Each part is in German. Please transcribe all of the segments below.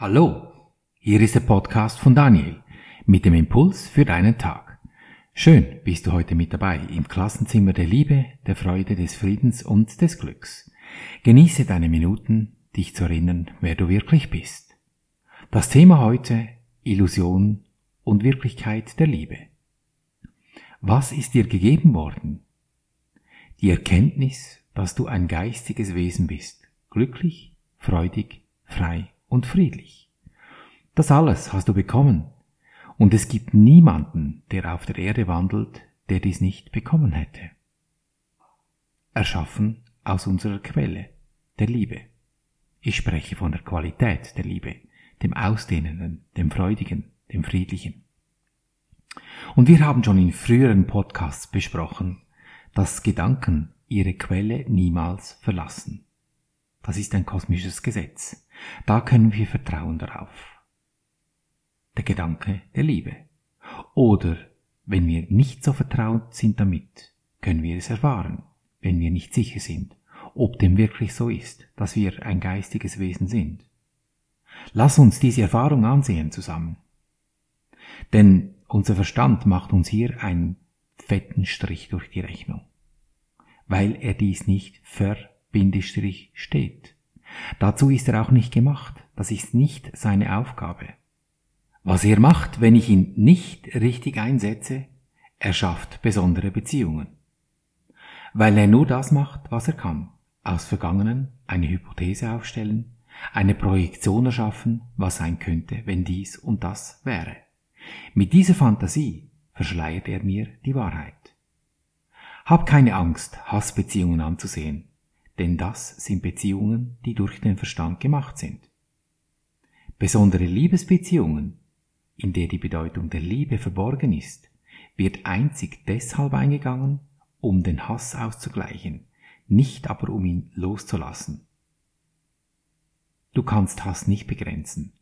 Hallo, hier ist der Podcast von Daniel mit dem Impuls für deinen Tag. Schön bist du heute mit dabei im Klassenzimmer der Liebe, der Freude, des Friedens und des Glücks. Genieße deine Minuten, dich zu erinnern, wer du wirklich bist. Das Thema heute Illusion und Wirklichkeit der Liebe. Was ist dir gegeben worden? Die Erkenntnis, dass du ein geistiges Wesen bist, glücklich, freudig, frei und friedlich. Das alles hast du bekommen, und es gibt niemanden, der auf der Erde wandelt, der dies nicht bekommen hätte. Erschaffen aus unserer Quelle, der Liebe. Ich spreche von der Qualität der Liebe, dem Ausdehnenden, dem Freudigen, dem Friedlichen. Und wir haben schon in früheren Podcasts besprochen, dass Gedanken ihre Quelle niemals verlassen. Das ist ein kosmisches Gesetz. Da können wir vertrauen darauf. Der Gedanke der Liebe. Oder wenn wir nicht so vertraut sind damit, können wir es erfahren, wenn wir nicht sicher sind, ob dem wirklich so ist, dass wir ein geistiges Wesen sind. Lass uns diese Erfahrung ansehen zusammen. Denn unser Verstand macht uns hier einen fetten Strich durch die Rechnung, weil er dies nicht verbindestrich steht. Dazu ist er auch nicht gemacht. Das ist nicht seine Aufgabe. Was er macht, wenn ich ihn nicht richtig einsetze, er schafft besondere Beziehungen. Weil er nur das macht, was er kann. Aus Vergangenen eine Hypothese aufstellen, eine Projektion erschaffen, was sein könnte, wenn dies und das wäre. Mit dieser Fantasie verschleiert er mir die Wahrheit. Hab keine Angst, Hassbeziehungen anzusehen denn das sind Beziehungen, die durch den Verstand gemacht sind. Besondere Liebesbeziehungen, in der die Bedeutung der Liebe verborgen ist, wird einzig deshalb eingegangen, um den Hass auszugleichen, nicht aber um ihn loszulassen. Du kannst Hass nicht begrenzen.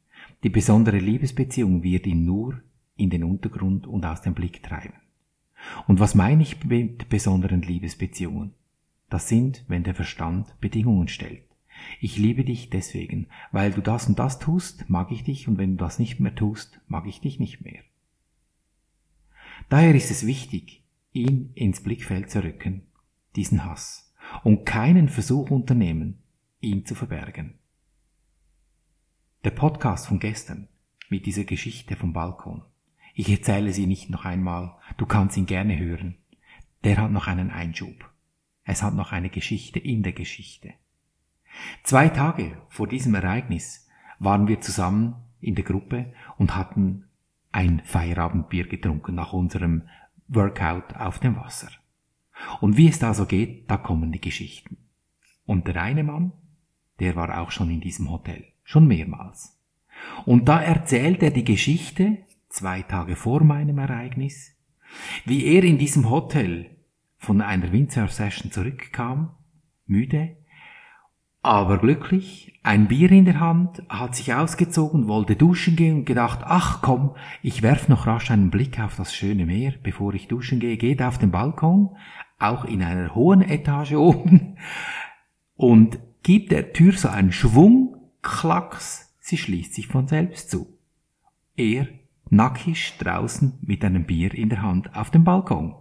Die besondere Liebesbeziehung wird ihn nur in den Untergrund und aus dem Blick treiben. Und was meine ich mit besonderen Liebesbeziehungen? Das sind, wenn der Verstand Bedingungen stellt. Ich liebe dich deswegen, weil du das und das tust, mag ich dich, und wenn du das nicht mehr tust, mag ich dich nicht mehr. Daher ist es wichtig, ihn ins Blickfeld zu rücken, diesen Hass, und keinen Versuch unternehmen, ihn zu verbergen. Der Podcast von gestern mit dieser Geschichte vom Balkon. Ich erzähle sie nicht noch einmal, du kannst ihn gerne hören. Der hat noch einen Einschub. Es hat noch eine Geschichte in der Geschichte. Zwei Tage vor diesem Ereignis waren wir zusammen in der Gruppe und hatten ein Feierabendbier getrunken nach unserem Workout auf dem Wasser. Und wie es da so geht, da kommen die Geschichten. Und der eine Mann, der war auch schon in diesem Hotel, schon mehrmals. Und da erzählt er die Geschichte, zwei Tage vor meinem Ereignis, wie er in diesem Hotel von einer Windsurf-Session zurückkam, müde, aber glücklich, ein Bier in der Hand, hat sich ausgezogen, wollte duschen gehen und gedacht, ach komm, ich werf noch rasch einen Blick auf das schöne Meer, bevor ich duschen gehe, geht auf den Balkon, auch in einer hohen Etage oben, und gibt der Tür so einen Schwung, klacks, sie schließt sich von selbst zu. Er nackig draußen mit einem Bier in der Hand auf dem Balkon.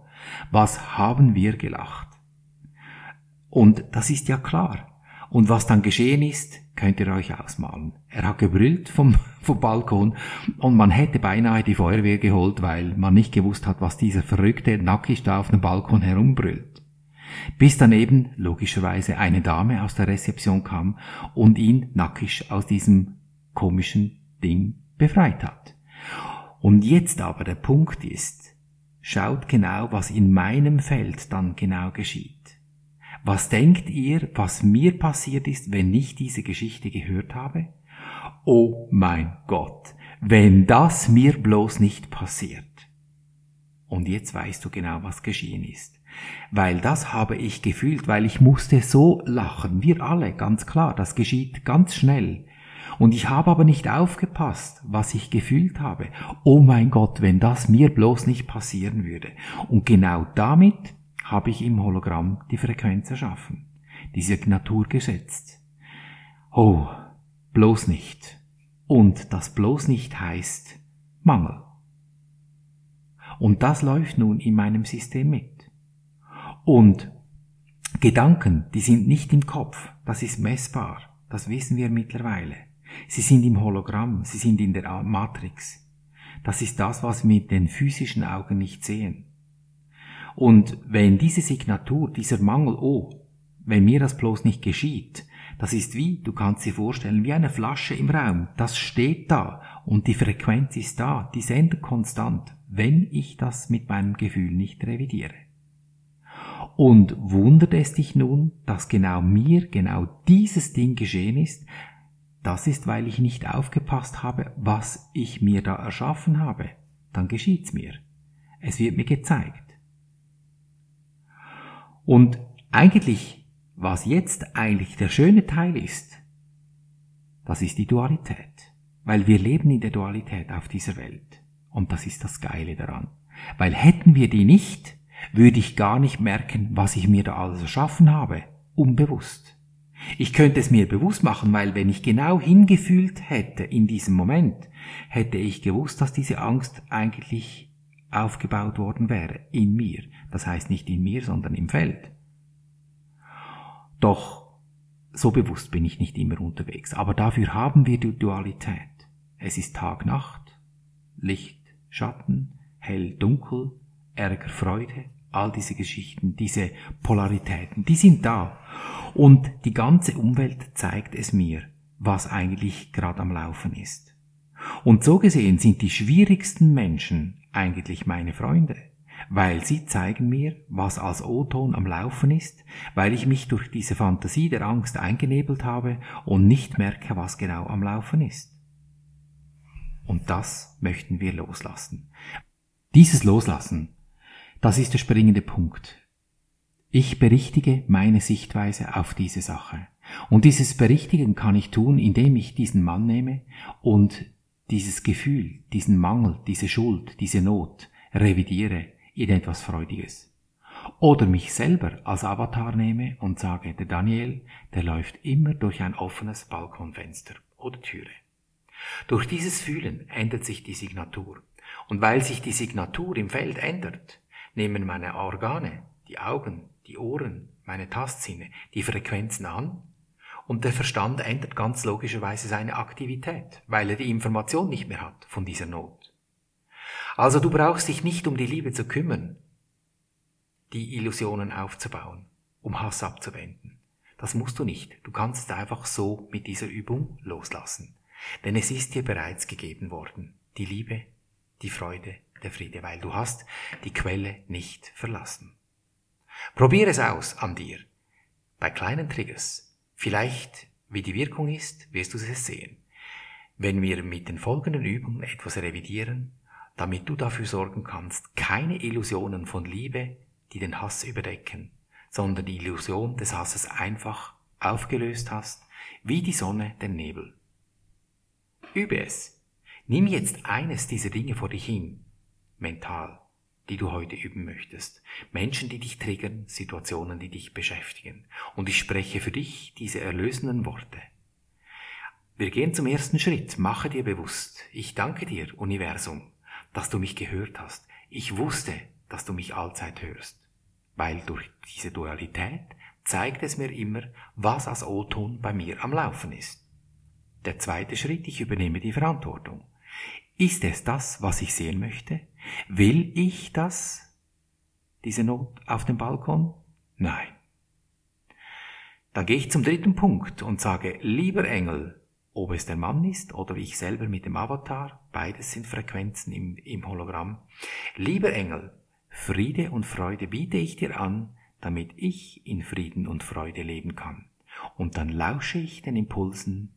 Was haben wir gelacht? Und das ist ja klar. Und was dann geschehen ist, könnt ihr euch ausmalen. Er hat gebrüllt vom, vom Balkon und man hätte beinahe die Feuerwehr geholt, weil man nicht gewusst hat, was dieser verrückte nackig da auf dem Balkon herumbrüllt. Bis dann eben logischerweise eine Dame aus der Rezeption kam und ihn nackig aus diesem komischen Ding befreit hat. Und jetzt aber der Punkt ist, Schaut genau, was in meinem Feld dann genau geschieht. Was denkt ihr, was mir passiert ist, wenn ich diese Geschichte gehört habe? Oh mein Gott, wenn das mir bloß nicht passiert. Und jetzt weißt du genau, was geschehen ist. Weil das habe ich gefühlt, weil ich musste so lachen. Wir alle, ganz klar, das geschieht ganz schnell. Und ich habe aber nicht aufgepasst, was ich gefühlt habe. Oh mein Gott, wenn das mir bloß nicht passieren würde. Und genau damit habe ich im Hologramm die Frequenz erschaffen, die Signatur gesetzt. Oh, bloß nicht. und das bloß nicht heißt Mangel. Und das läuft nun in meinem System mit. Und Gedanken, die sind nicht im Kopf, das ist messbar, das wissen wir mittlerweile. Sie sind im Hologramm, sie sind in der Matrix. Das ist das, was wir mit den physischen Augen nicht sehen. Und wenn diese Signatur, dieser Mangel, oh, wenn mir das bloß nicht geschieht, das ist wie, du kannst dir vorstellen, wie eine Flasche im Raum, das steht da und die Frequenz ist da, die sendet konstant, wenn ich das mit meinem Gefühl nicht revidiere. Und wundert es dich nun, dass genau mir genau dieses Ding geschehen ist? Das ist, weil ich nicht aufgepasst habe, was ich mir da erschaffen habe. Dann geschieht's mir. Es wird mir gezeigt. Und eigentlich, was jetzt eigentlich der schöne Teil ist, das ist die Dualität. Weil wir leben in der Dualität auf dieser Welt. Und das ist das Geile daran. Weil hätten wir die nicht, würde ich gar nicht merken, was ich mir da alles erschaffen habe, unbewusst. Ich könnte es mir bewusst machen, weil wenn ich genau hingefühlt hätte in diesem Moment, hätte ich gewusst, dass diese Angst eigentlich aufgebaut worden wäre in mir. Das heißt nicht in mir, sondern im Feld. Doch so bewusst bin ich nicht immer unterwegs. Aber dafür haben wir die Dualität. Es ist Tag, Nacht, Licht, Schatten, hell, dunkel, Ärger, Freude, all diese Geschichten, diese Polaritäten, die sind da. Und die ganze Umwelt zeigt es mir, was eigentlich gerade am Laufen ist. Und so gesehen sind die schwierigsten Menschen eigentlich meine Freunde, weil sie zeigen mir, was als O-Ton am Laufen ist, weil ich mich durch diese Fantasie der Angst eingenebelt habe und nicht merke, was genau am Laufen ist. Und das möchten wir loslassen. Dieses Loslassen das ist der springende Punkt. Ich berichtige meine Sichtweise auf diese Sache. Und dieses Berichtigen kann ich tun, indem ich diesen Mann nehme und dieses Gefühl, diesen Mangel, diese Schuld, diese Not revidiere in etwas Freudiges. Oder mich selber als Avatar nehme und sage, der Daniel, der läuft immer durch ein offenes Balkonfenster oder Türe. Durch dieses Fühlen ändert sich die Signatur. Und weil sich die Signatur im Feld ändert, nehmen meine Organe, die Augen, die Ohren, meine Tastsinne, die Frequenzen an und der Verstand ändert ganz logischerweise seine Aktivität, weil er die Information nicht mehr hat von dieser Not. Also du brauchst dich nicht um die Liebe zu kümmern, die Illusionen aufzubauen, um Hass abzuwenden. Das musst du nicht. Du kannst es einfach so mit dieser Übung loslassen. Denn es ist dir bereits gegeben worden. Die Liebe, die Freude, der Friede, weil du hast die Quelle nicht verlassen. Probier es aus an dir. Bei kleinen Triggers. Vielleicht, wie die Wirkung ist, wirst du es sehen. Wenn wir mit den folgenden Übungen etwas revidieren, damit du dafür sorgen kannst, keine Illusionen von Liebe, die den Hass überdecken, sondern die Illusion des Hasses einfach aufgelöst hast, wie die Sonne den Nebel. Übe es. Nimm jetzt eines dieser Dinge vor dich hin mental, die du heute üben möchtest. Menschen, die dich triggern, Situationen, die dich beschäftigen. Und ich spreche für dich diese erlösenden Worte. Wir gehen zum ersten Schritt. Mache dir bewusst. Ich danke dir, Universum, dass du mich gehört hast. Ich wusste, dass du mich allzeit hörst. Weil durch diese Dualität zeigt es mir immer, was als O-Ton bei mir am Laufen ist. Der zweite Schritt, ich übernehme die Verantwortung. Ist es das, was ich sehen möchte? Will ich das? Diese Not auf dem Balkon? Nein. Dann gehe ich zum dritten Punkt und sage, lieber Engel, ob es der Mann ist oder ich selber mit dem Avatar, beides sind Frequenzen im, im Hologramm. Lieber Engel, Friede und Freude biete ich dir an, damit ich in Frieden und Freude leben kann. Und dann lausche ich den Impulsen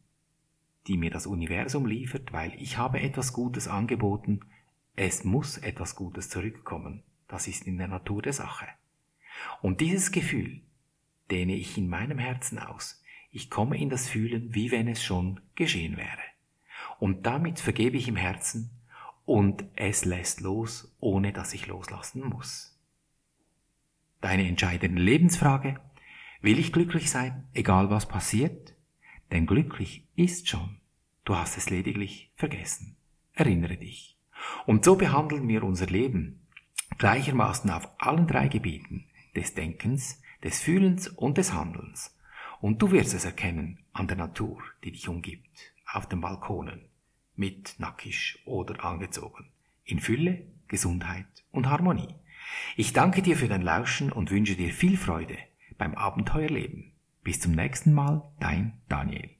die mir das Universum liefert, weil ich habe etwas Gutes angeboten, es muss etwas Gutes zurückkommen. Das ist in der Natur der Sache. Und dieses Gefühl dehne ich in meinem Herzen aus. Ich komme in das Fühlen, wie wenn es schon geschehen wäre. Und damit vergebe ich im Herzen und es lässt los, ohne dass ich loslassen muss. Deine entscheidende Lebensfrage, will ich glücklich sein, egal was passiert? Denn glücklich ist schon Du hast es lediglich vergessen. Erinnere dich. Und so behandeln wir unser Leben gleichermaßen auf allen drei Gebieten des Denkens, des Fühlens und des Handelns. Und du wirst es erkennen an der Natur, die dich umgibt, auf den Balkonen, mit nackig oder angezogen, in Fülle, Gesundheit und Harmonie. Ich danke dir für dein Lauschen und wünsche dir viel Freude beim Abenteuerleben. Bis zum nächsten Mal, dein Daniel.